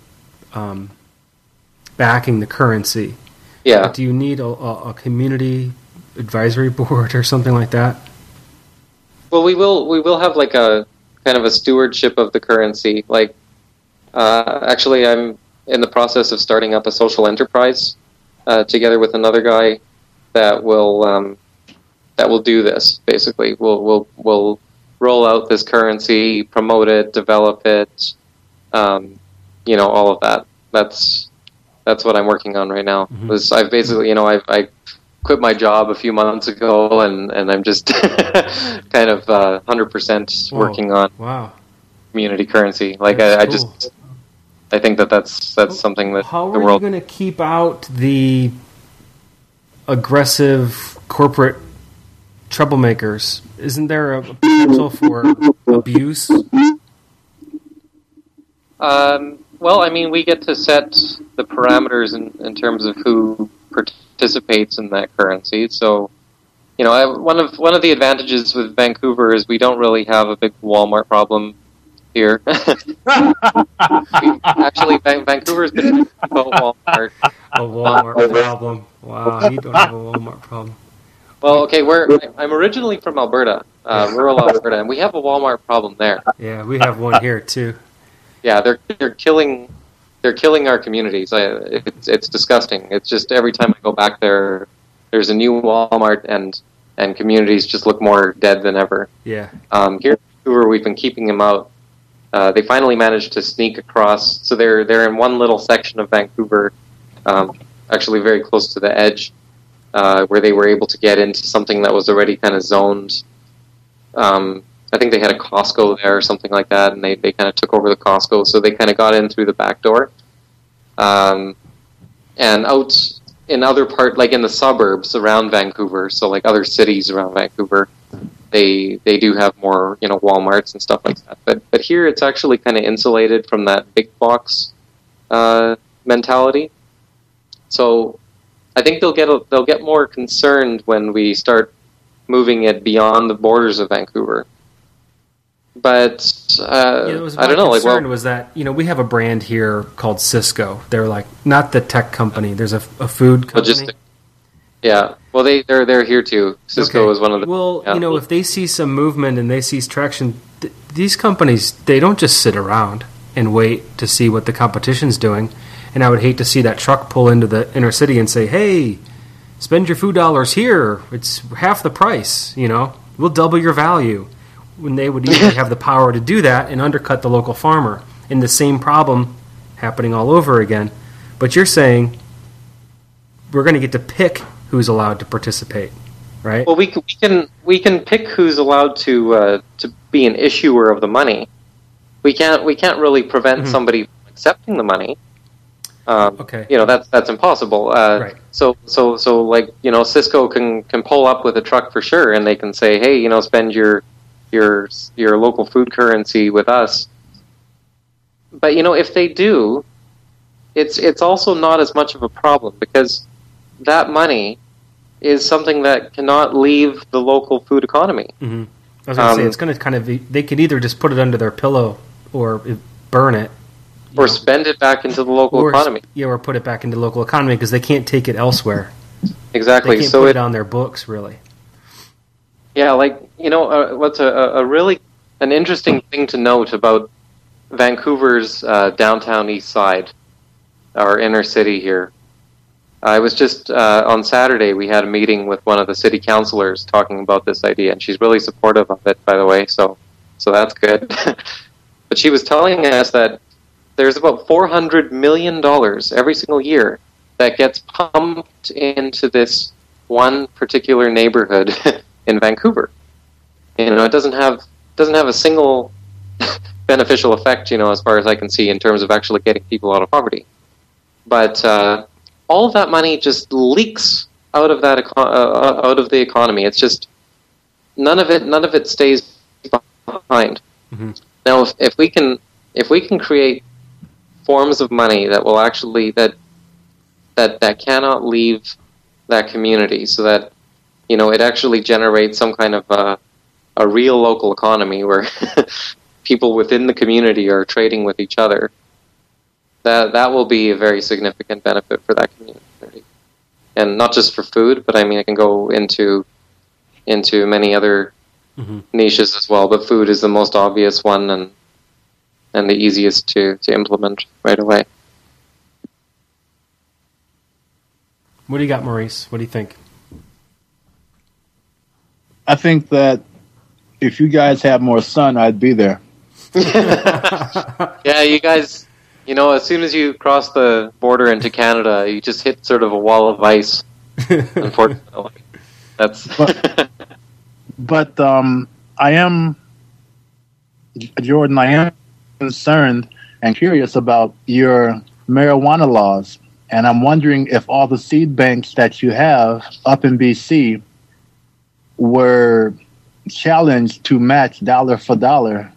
um, backing the currency. Yeah. But do you need a, a, community advisory board or something like that? Well, we will we will have like a kind of a stewardship of the currency. Like, uh, actually, I'm in the process of starting up a social enterprise uh, together with another guy that will um, that will do this. Basically, we'll we'll we'll roll out this currency, promote it, develop it, um, you know, all of that. That's that's what I'm working on right now. Mm-hmm. Was I've basically, you know, I've I quit my job a few months ago, and and I'm just kind of uh, hundred uh, percent working on wow community currency. Like I, I, just I think that that's that's something that how are you going to keep out the aggressive corporate troublemakers? Isn't there a potential for abuse? Um, well, I mean, we get to set the parameters in, in terms of who participates in that currency. So, you know, I, one of one of the advantages with Vancouver is we don't really have a big Walmart problem here. Actually, Vancouver's been about Walmart. A Walmart problem. Wow, you don't have a Walmart problem. Well, okay, we're I'm originally from Alberta, uh, rural Alberta, and we have a Walmart problem there. Yeah, we have one here too. Yeah, they're they're killing they're killing our communities. I, it's it's disgusting. It's just every time I go back there, there's a new Walmart, and and communities just look more dead than ever. Yeah. Um, here in Vancouver, we've been keeping them out. Uh, they finally managed to sneak across. So they're they're in one little section of Vancouver, um, actually very close to the edge uh, where they were able to get into something that was already kind of zoned. Um, I think they had a Costco there or something like that, and they, they kind of took over the Costco, so they kind of got in through the back door. Um, and out in other part, like in the suburbs around Vancouver, so like other cities around Vancouver, they they do have more you know WalMarts and stuff like that. But but here it's actually kind of insulated from that big box uh, mentality. So I think they'll get a, they'll get more concerned when we start moving it beyond the borders of Vancouver. But uh, yeah, I don't know. Like, well, was that you know we have a brand here called Sysco. They're like not the tech company. There's a, a food company. Logistic. Yeah. Well, they they're they're here too. Sysco okay. is one of the. Well, yeah. you know, if they see some movement and they see traction, th- these companies they don't just sit around and wait to see what the competition's doing and I would hate to see that truck pull into the inner city and say, "Hey, spend your food dollars here. It's half the price. You know, we'll double your value." When they would easily have the power to do that and undercut the local farmer, in the same problem happening all over again. But you're saying we're going to get to pick who's allowed to participate, right? Well, we can we can, we can pick who's allowed to uh, to be an issuer of the money. We can't we can't really prevent mm-hmm. somebody from accepting the money. Um, okay. You know that's that's impossible. Uh, right. So so so like you know Sysco can can pull up with a truck for sure, and they can say, hey, you know, spend your your your local food currency with us. But you know, if they do, it's it's also not as much of a problem because that money is something that cannot leave the local food economy. Mm-hmm. I was going to um, say it's going to kind of be, they could either just put it under their pillow or burn it or know, spend it back into the local or, economy. Yeah, or put it back into the local economy because they can't take it elsewhere. Exactly. They can't so put it, it on their books, really. Yeah, like you know, uh, what's a, a really an interesting thing to note about Vancouver's uh, downtown east side, our inner city here. I was just uh, on Saturday. We had a meeting with one of the city councilors talking about this idea, and she's really supportive of it, by the way. So, so that's good. but she was telling us that there's about $400 million every single year that gets pumped into this one particular neighborhood in Vancouver. You know, it doesn't have doesn't have a single beneficial effect, you know, as far as I can see, in terms of actually getting people out of poverty. But uh, all of that money just leaks out of that eco- uh, out of the economy. It's just none of it none of it stays behind. Mm-hmm. Now, if, if we can if we can create forms of money that will actually that that that cannot leave that community, so that you know it actually generates some kind of a, a real local economy where people within the community are trading with each other. That that will be a very significant benefit for that community, and not just for food, but I mean it can go into into many other mm-hmm. niches as well, but food is the most obvious one and and the easiest to, to implement right away. What do you got, Maurice? What do you think? I think that if you guys had more sun, I'd be there. yeah, you guys, you know, as soon as you cross the border into Canada, you just hit sort of a wall of ice. unfortunately, that's. but, but um, I am, Jordan. I am concerned and curious about your marijuana laws, and I'm wondering if all the seed banks that you have up in BC were challenged to match dollar for dollar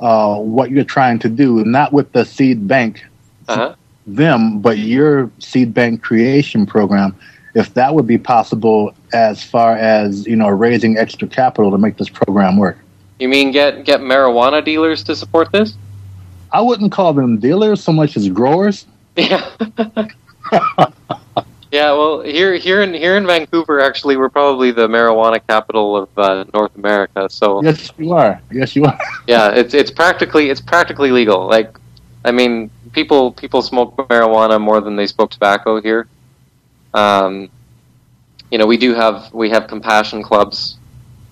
uh, what you're trying to do, not with the seed bank, uh-huh. them, but your seed bank creation program. If that would be possible, as far as you know, raising extra capital to make this program work. You mean get get marijuana dealers to support this? I wouldn't call them dealers so much as growers. Yeah. Yeah, well, here here in here in Vancouver, actually, we're probably the marijuana capital of uh, North America. So yes, you are. Yes, you are. yeah, it's it's practically it's practically legal. Like, I mean, people people smoke marijuana more than they smoke tobacco here. Um, you know, we do have we have compassion clubs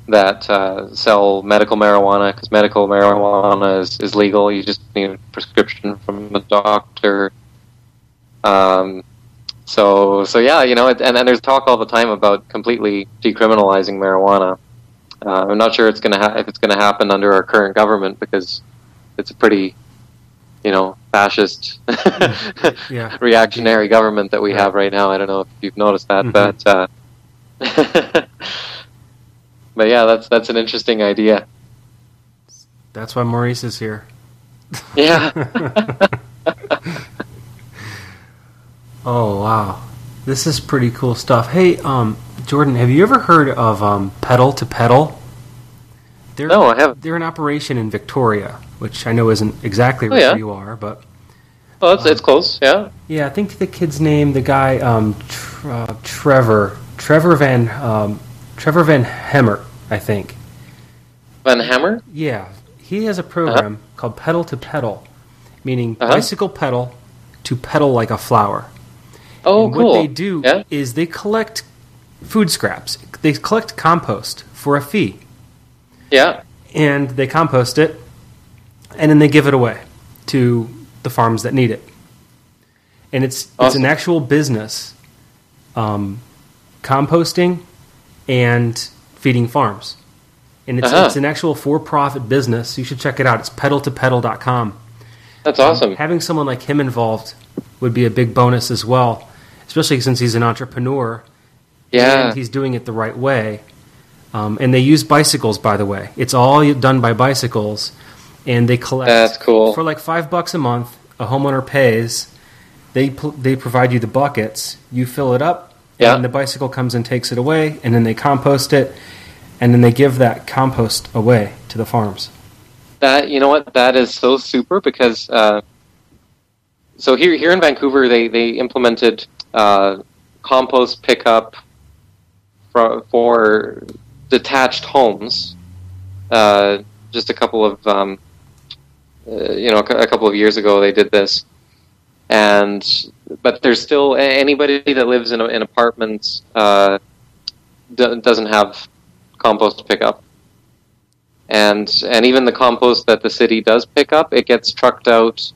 that uh, sell medical marijuana because medical marijuana is, is legal. You just need a prescription from a doctor. Um, so, so yeah, you know, and, and there's talk all the time about completely decriminalizing marijuana. Uh, I'm not sure it's gonna ha- if it's gonna happen under our current government because it's a pretty, you know, fascist, yeah. reactionary government that we yeah. have right now. I don't know if you've noticed that, mm-hmm. but uh, but yeah, that's that's an interesting idea. That's why Maurice is here. Yeah. Oh wow, this is pretty cool stuff. Hey, um, Jordan, have you ever heard of um, Pedal to Petal? They're, no, I haven't. They're an operation in Victoria, which I know isn't exactly oh, where yeah. you are, but. Oh, it's, um, it's close, yeah. Yeah, I think the kid's name, the guy, um, tr- uh, Trevor, Trevor Van, um, Trevor Van Hemert, I think. Van Hammer? Yeah, he has a program uh-huh. called Pedal to Petal, meaning uh-huh. bicycle pedal to petal like a flower. Oh, and cool. What they do yeah. is they collect food scraps. They collect compost for a fee. Yeah. And they compost it, and then they give it away to the farms that need it. And it's awesome. it's an actual business, um, composting and feeding farms. And it's, uh-huh. it's an actual for-profit business. You should check it out. It's pedal2petal.com. That's awesome. Um, having someone like him involved would be a big bonus as well especially since he's an entrepreneur. Yeah, and he's doing it the right way. Um, and they use bicycles, by the way. It's all done by bicycles, and they collect. That's cool. For like five bucks a month, a homeowner pays. They they provide you the buckets. You fill it up, yeah. and the bicycle comes and takes it away, and then they compost it, and then they give that compost away to the farms. That you know what that is so super because uh, so here here in Vancouver they they implemented uh, compost pickup for, for detached homes. Uh, just a couple of um, uh, you know a couple of years ago they did this, and but there's still anybody that lives in, in apartments uh, doesn't have compost pickup. And and even the compost that the city does pick up, it gets trucked out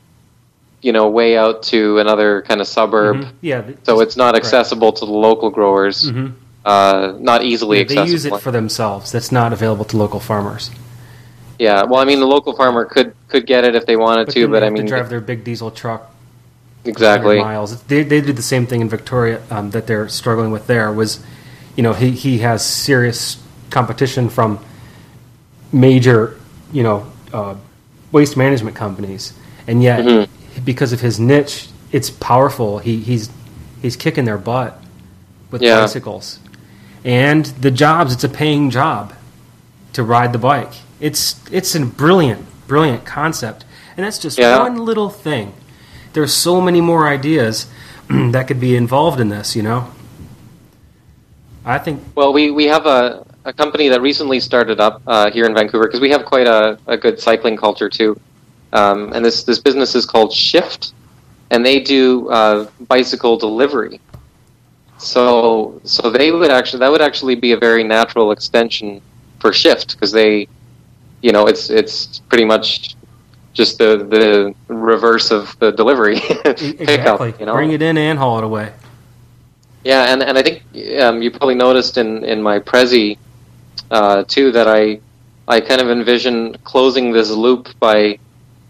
you know, way out to another kind of suburb. Mm-hmm. Yeah. So it's not accessible right. to the local growers. Mm-hmm. Uh, not easily yeah, accessible. They use it for themselves. That's not available to local farmers. Yeah, well, I mean, the local farmer could could get it if they wanted but to, but I mean, drive their big diesel truck exactly miles. They they did the same thing in Victoria um, that they're struggling with. There was, you know, he he has serious competition from major, you know, uh, waste management companies, and yet mm-hmm because of his niche, it's powerful. He, he's he's kicking their butt with yeah. bicycles, and the jobs. It's a paying job to ride the bike. It's it's a brilliant brilliant concept, and that's just yeah. one little thing. There's so many more ideas that could be involved in this. You know, I think. Well, we we have a a company that recently started up uh, here in Vancouver because we have quite a, a good cycling culture too. Um, and this this business is called Shift, and they do uh, bicycle delivery. So so they would actually that would actually be a very natural extension for Shift because they, you know, it's it's pretty much just the the reverse of the delivery exactly. pickup. You know? Bring it in and haul it away. Yeah, and and I think um, you probably noticed in in my Prezi uh, too that I I kind of envision closing this loop by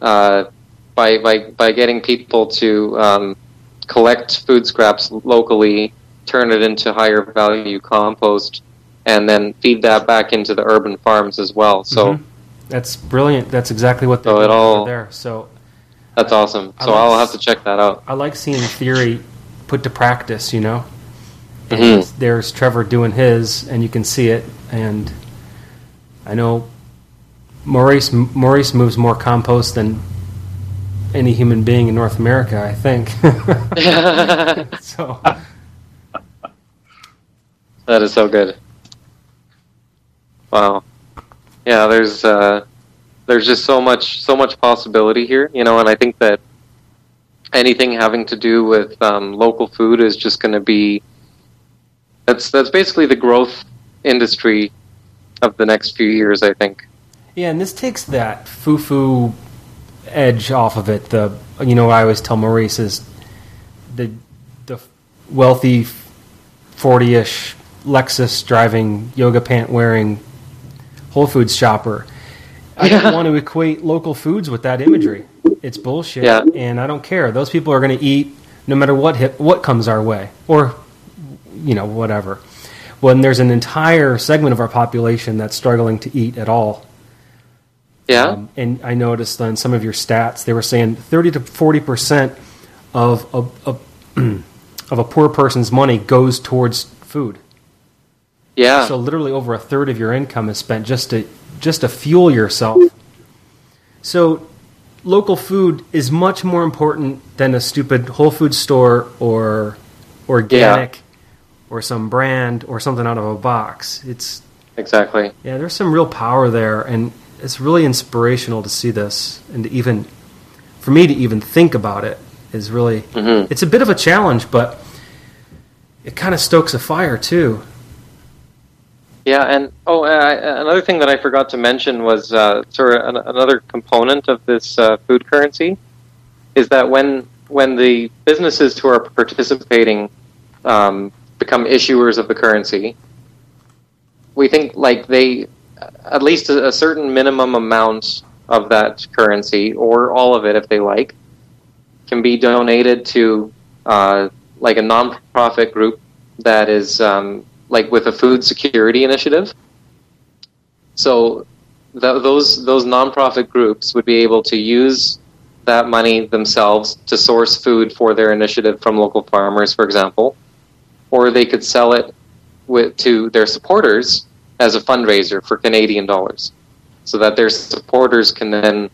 uh, by by by getting people to um, collect food scraps locally, turn it into higher value compost, and then feed that back into the urban farms as well. So mm-hmm. that's brilliant. That's exactly what they're so doing all, there. So that's awesome. So like, I'll have to check that out. I like seeing theory put to practice. You know. Mm-hmm. There's Trevor doing his, and you can see it. And I know Maurice Maurice moves more compost than any human being in North America. I think. so that is so good. Wow. Yeah, there's uh, there's just so much so much possibility here, you know, and I think that anything having to do with um, local food is just going to be that's that's basically the growth industry of the next few years, I think. Yeah, and this takes that foo-foo edge off of it. The you know I always tell Maurice is the the wealthy forty-ish Lexus driving yoga pant wearing Whole Foods shopper. I don't want to equate local foods with that imagery. It's bullshit, yeah. and I don't care. Those people are going to eat no matter what hit, what comes our way, or you know, whatever. When there's an entire segment of our population that's struggling to eat at all. Yeah. Um, and I noticed on some of your stats, they were saying 30 to 40 percent of a, of a poor person's money goes towards food. Yeah. So literally over a third of your income is spent just to just to fuel yourself. So local food is much more important than a stupid Whole Food store or organic yeah or some brand or something out of a box. It's exactly yeah. There's some real power there, and it's really inspirational to see this and to even for me to even think about it is really mm-hmm. it's a bit of a challenge, but it kind of stokes a fire too. Yeah, and oh, another thing that I forgot to mention was uh, sort of an, another component of this uh, food currency is that when when the businesses who are participating um, become issuers of the currency, we think like they at least a, a certain minimum amount of that currency or all of it if they like can be donated to uh, like a nonprofit group that is um, like with a food security initiative. So th- those those nonprofit groups would be able to use that money themselves to source food for their initiative from local farmers, for example, or they could sell it with, to their supporters as a fundraiser for Canadian dollars, so that their supporters can then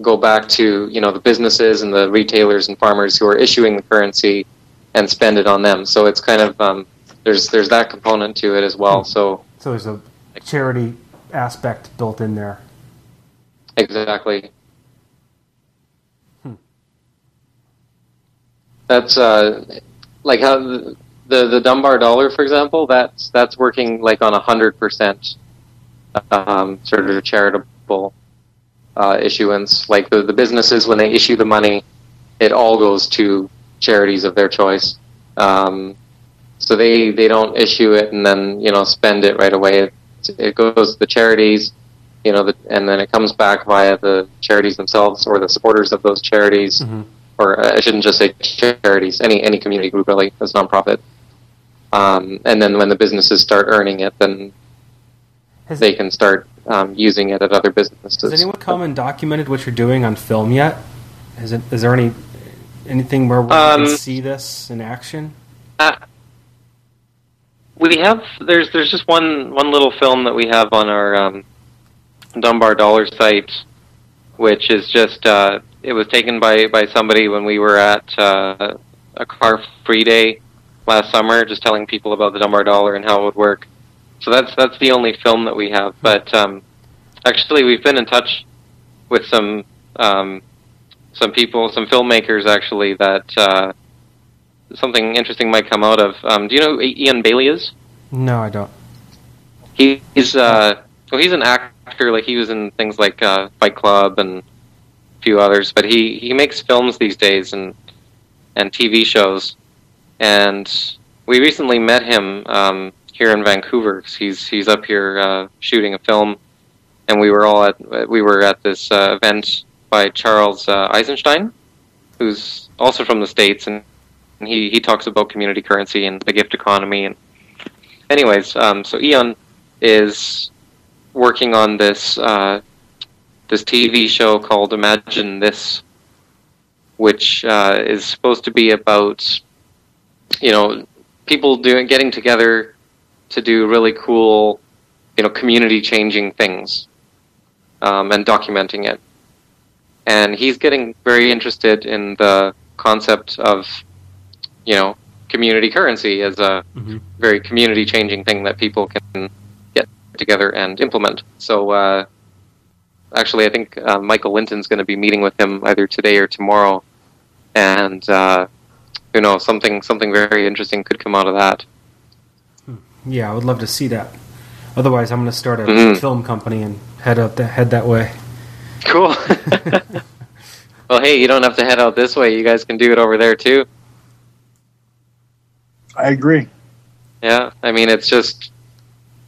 go back to you know the businesses and the retailers and farmers who are issuing the currency and spend it on them. So it's kind of um, there's there's that component to it as well. Hmm. So so there's a charity aspect built in there. Exactly. Hmm. That's uh, like how the the Dunbar dollar, for example, that's that's working like on a hundred percent um, sort of charitable uh, issuance. Like the the businesses when they issue the money, it all goes to charities of their choice. Um, so they they don't issue it and then you know spend it right away. It, it goes to the charities, you know, the, and then it comes back via the charities themselves or the supporters of those charities. Mm-hmm. Or uh, I shouldn't just say charities, any any community group really as nonprofit. Um, and then when the businesses start earning it, then has they can start um, using it at other businesses. Has anyone come and documented what you're doing on film yet? Is, it, is there any anything where we um, can see this in action? Uh, we have there's there's just one one little film that we have on our um, Dunbar Dollar site, which is just uh, it was taken by by somebody when we were at uh, a car free day last summer, just telling people about the Dunbar dollar and how it would work. so that's that's the only film that we have. But um, actually, we've been in touch with some um, some people, some filmmakers, actually, that uh, something interesting might come out of. Um, do you know who Eion Bailey is? No, I don't. He, he's uh, well, he's an actor. Like he was in things like uh, Fight Club and a few others. But he he makes films these days and and TV shows. And we recently met him um, here in Vancouver. He's he's up here uh, shooting a film, and we were all at we were at this uh, event by Charles uh, Eisenstein, who's also from the states, and he he talks about community currency and the gift economy. And anyways, um, so Eion is working on this uh, this TV show called Imagine This, which uh, is supposed to be about you know people doing getting together to do really cool you know community changing things um, and documenting it. And he's getting very interested in the concept of you know community currency as a mm-hmm. very community changing thing that people can get together and implement. So uh, actually i think uh, michael linton's going to be meeting with him either today or tomorrow. And uh, who knows something something very interesting could come out of that hmm. yeah i would love to see that otherwise i'm going to start a mm-hmm. film company and head out the, head that way Cool. well, hey, you don't have to head out this way. You guys can do it over there too. I agree. Yeah, I mean, it's just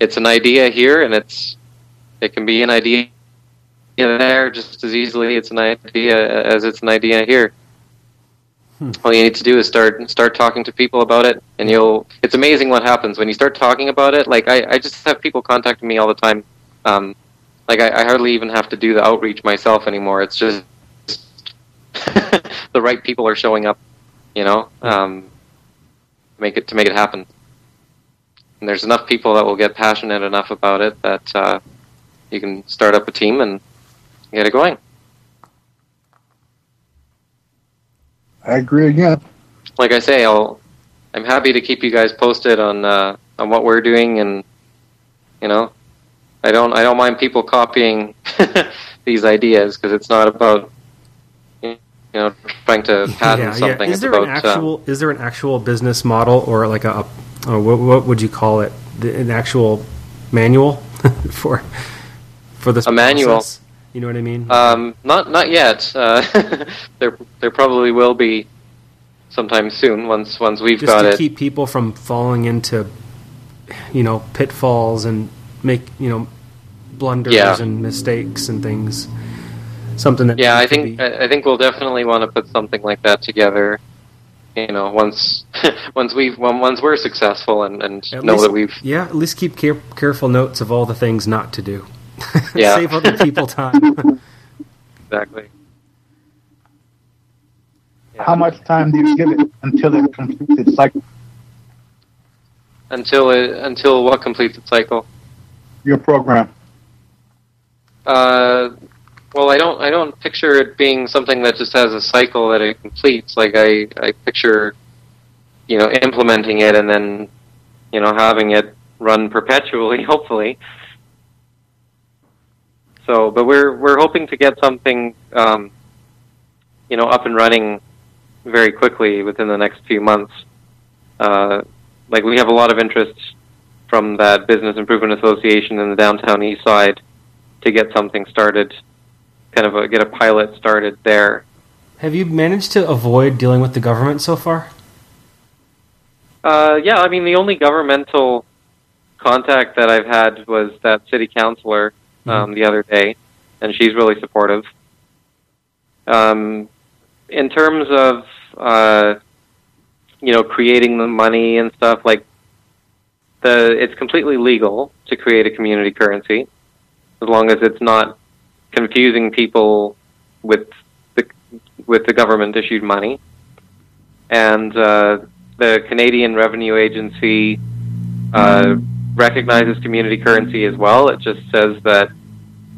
it's an idea here, and it's it can be an idea there just as easily. It's an idea as it's an idea here. Hmm. All you need to do is start start talking to people about it, and you'll. It's amazing what happens when you start talking about it. Like I, I just have people contacting me all the time. Um, like I, I hardly even have to do the outreach myself anymore. It's just the right people are showing up, you know, um, make it to make it happen. And there's enough people that will get passionate enough about it that uh, you can start up a team and get it going. I agree again. Like I say, I'll I'm happy to keep you guys posted on uh, on what we're doing and you know I don't I don't mind people copying these ideas because it's not about you know trying to patent yeah, something. Yeah. Is there about, an actual um, is there an actual business model or like a, a what, what would you call it an actual manual for for this a process? manual? You know what I mean? Um, not not yet. Uh, there there probably will be sometime soon once once we've Just got to it. keep people from falling into you know pitfalls and make you know blunders yeah. and mistakes and things. Something that yeah, I think be... I think we'll definitely want to put something like that together. You know, once once we've once we're successful and, and know least, that we've yeah, at least keep care, careful notes of all the things not to do. Yeah, save other people time. exactly. Yeah. How much time do you give it until it completes its cycle? Until it until what completes its cycle? your program? Uh, well, I don't. I don't picture it being something that just has a cycle that it completes. Like I, I picture, you know, implementing it and then, you know, having it run perpetually. Hopefully. So, but we're we're hoping to get something, um, you know, up and running very quickly within the next few months. Uh, like we have a lot of interest from that Business Improvement Association in the downtown east side to get something started, kind of a, get a pilot started there. Have you managed to avoid dealing with the government so far? Uh, yeah, I mean, the only governmental contact that I've had was that city councilor mm-hmm. um, mm-hmm. the other day, and she's really supportive. Um, in terms of uh, you know creating the money and stuff, like the it's completely legal to create a community currency as long as it's not confusing people with the with the government issued money. And uh, the Canadian Revenue Agency uh, recognizes community currency as well. It just says that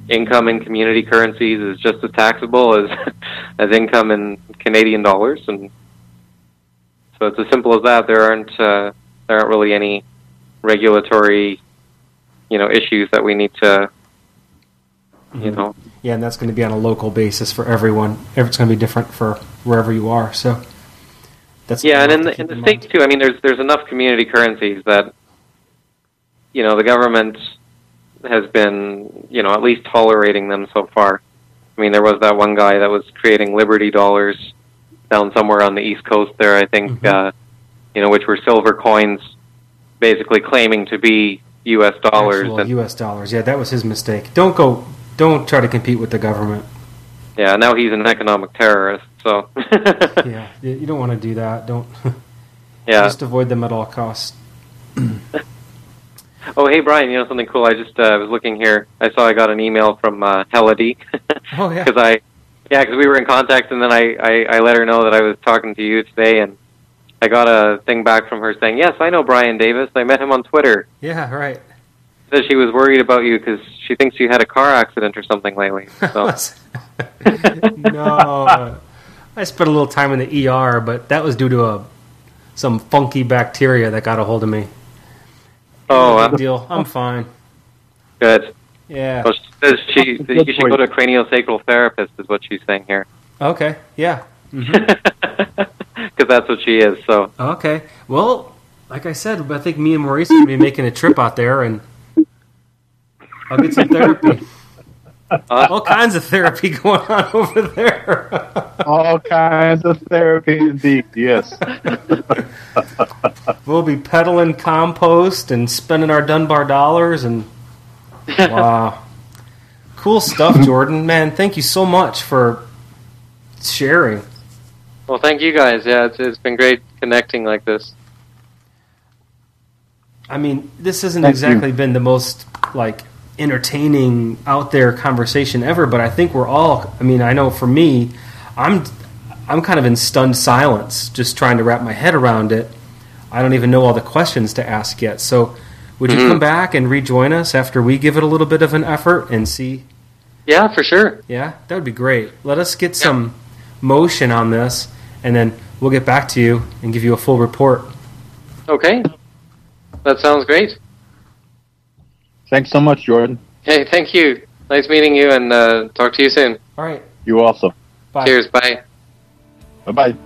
income in community currencies is just as taxable as as income in Canadian dollars, and so it's as simple as that. There aren't uh, there aren't really any regulatory you know issues that we need to you mm-hmm. know yeah and that's going to be on a local basis for everyone it's going to be different for wherever you are so that's yeah and in the, in the states too i mean there's there's enough community currencies that you know the government has been you know at least tolerating them so far i mean there was that one guy that was creating liberty dollars down somewhere on the east coast there i think mm-hmm. uh you know which were silver coins basically claiming to be U.S. dollars. Actual and, U.S. dollars. Yeah, that was his mistake. Don't go. Don't try to compete with the government. Yeah, now he's an economic terrorist. So. yeah, you don't want to do that. Don't. yeah. Just avoid them at all costs. oh, hey Brian, you know something cool? I just uh, was looking here. I saw I got an email from uh, Helody. oh yeah. Because I, yeah, because we were in contact, and then I, I I let her know that I was talking to you today, and I got a thing back from her saying, "Yes, I know Brian Davis. I met him on Twitter." Yeah, right. Says she was worried about you because she thinks you had a car accident or something lately. So. no, I spent a little time in the ER, but that was due to a some funky bacteria that got a hold of me. Oh, uh, deal. I'm fine. Good. Yeah. Well, she says she you should go to a craniosacral therapist. Is what she's saying here. Okay. Yeah. Mm-hmm. because that's what she is. So okay, well, like I said, I think me and Maurice are gonna be making a trip out there, and I'll get some therapy. Uh, All kinds of therapy going on over there. All kinds of therapy, indeed. Yes. we'll be peddling compost and spending our Dunbar dollars, and wow, cool stuff, Jordan. Man, thank you so much for sharing. Well, thank you guys. Yeah, it's, it's been great connecting like this. I mean, this hasn't thank exactly you. been the most like entertaining out there conversation ever, but I think we're all. I mean, I know for me, I'm I'm kind of in stunned silence, just trying to wrap my head around it. I don't even know all the questions to ask yet. So, would you mm-hmm. come back and rejoin us after we give it a little bit of an effort and see? Yeah, for sure. Yeah, that would be great. Let us get yeah. some motion on this and then we'll get back to you and give you a full report. Okay. That sounds great. Thanks so much, Jordan. Hey, thank you. Nice meeting you, and uh, talk to you soon. All right. You also. Bye. Cheers. Bye. Bye bye.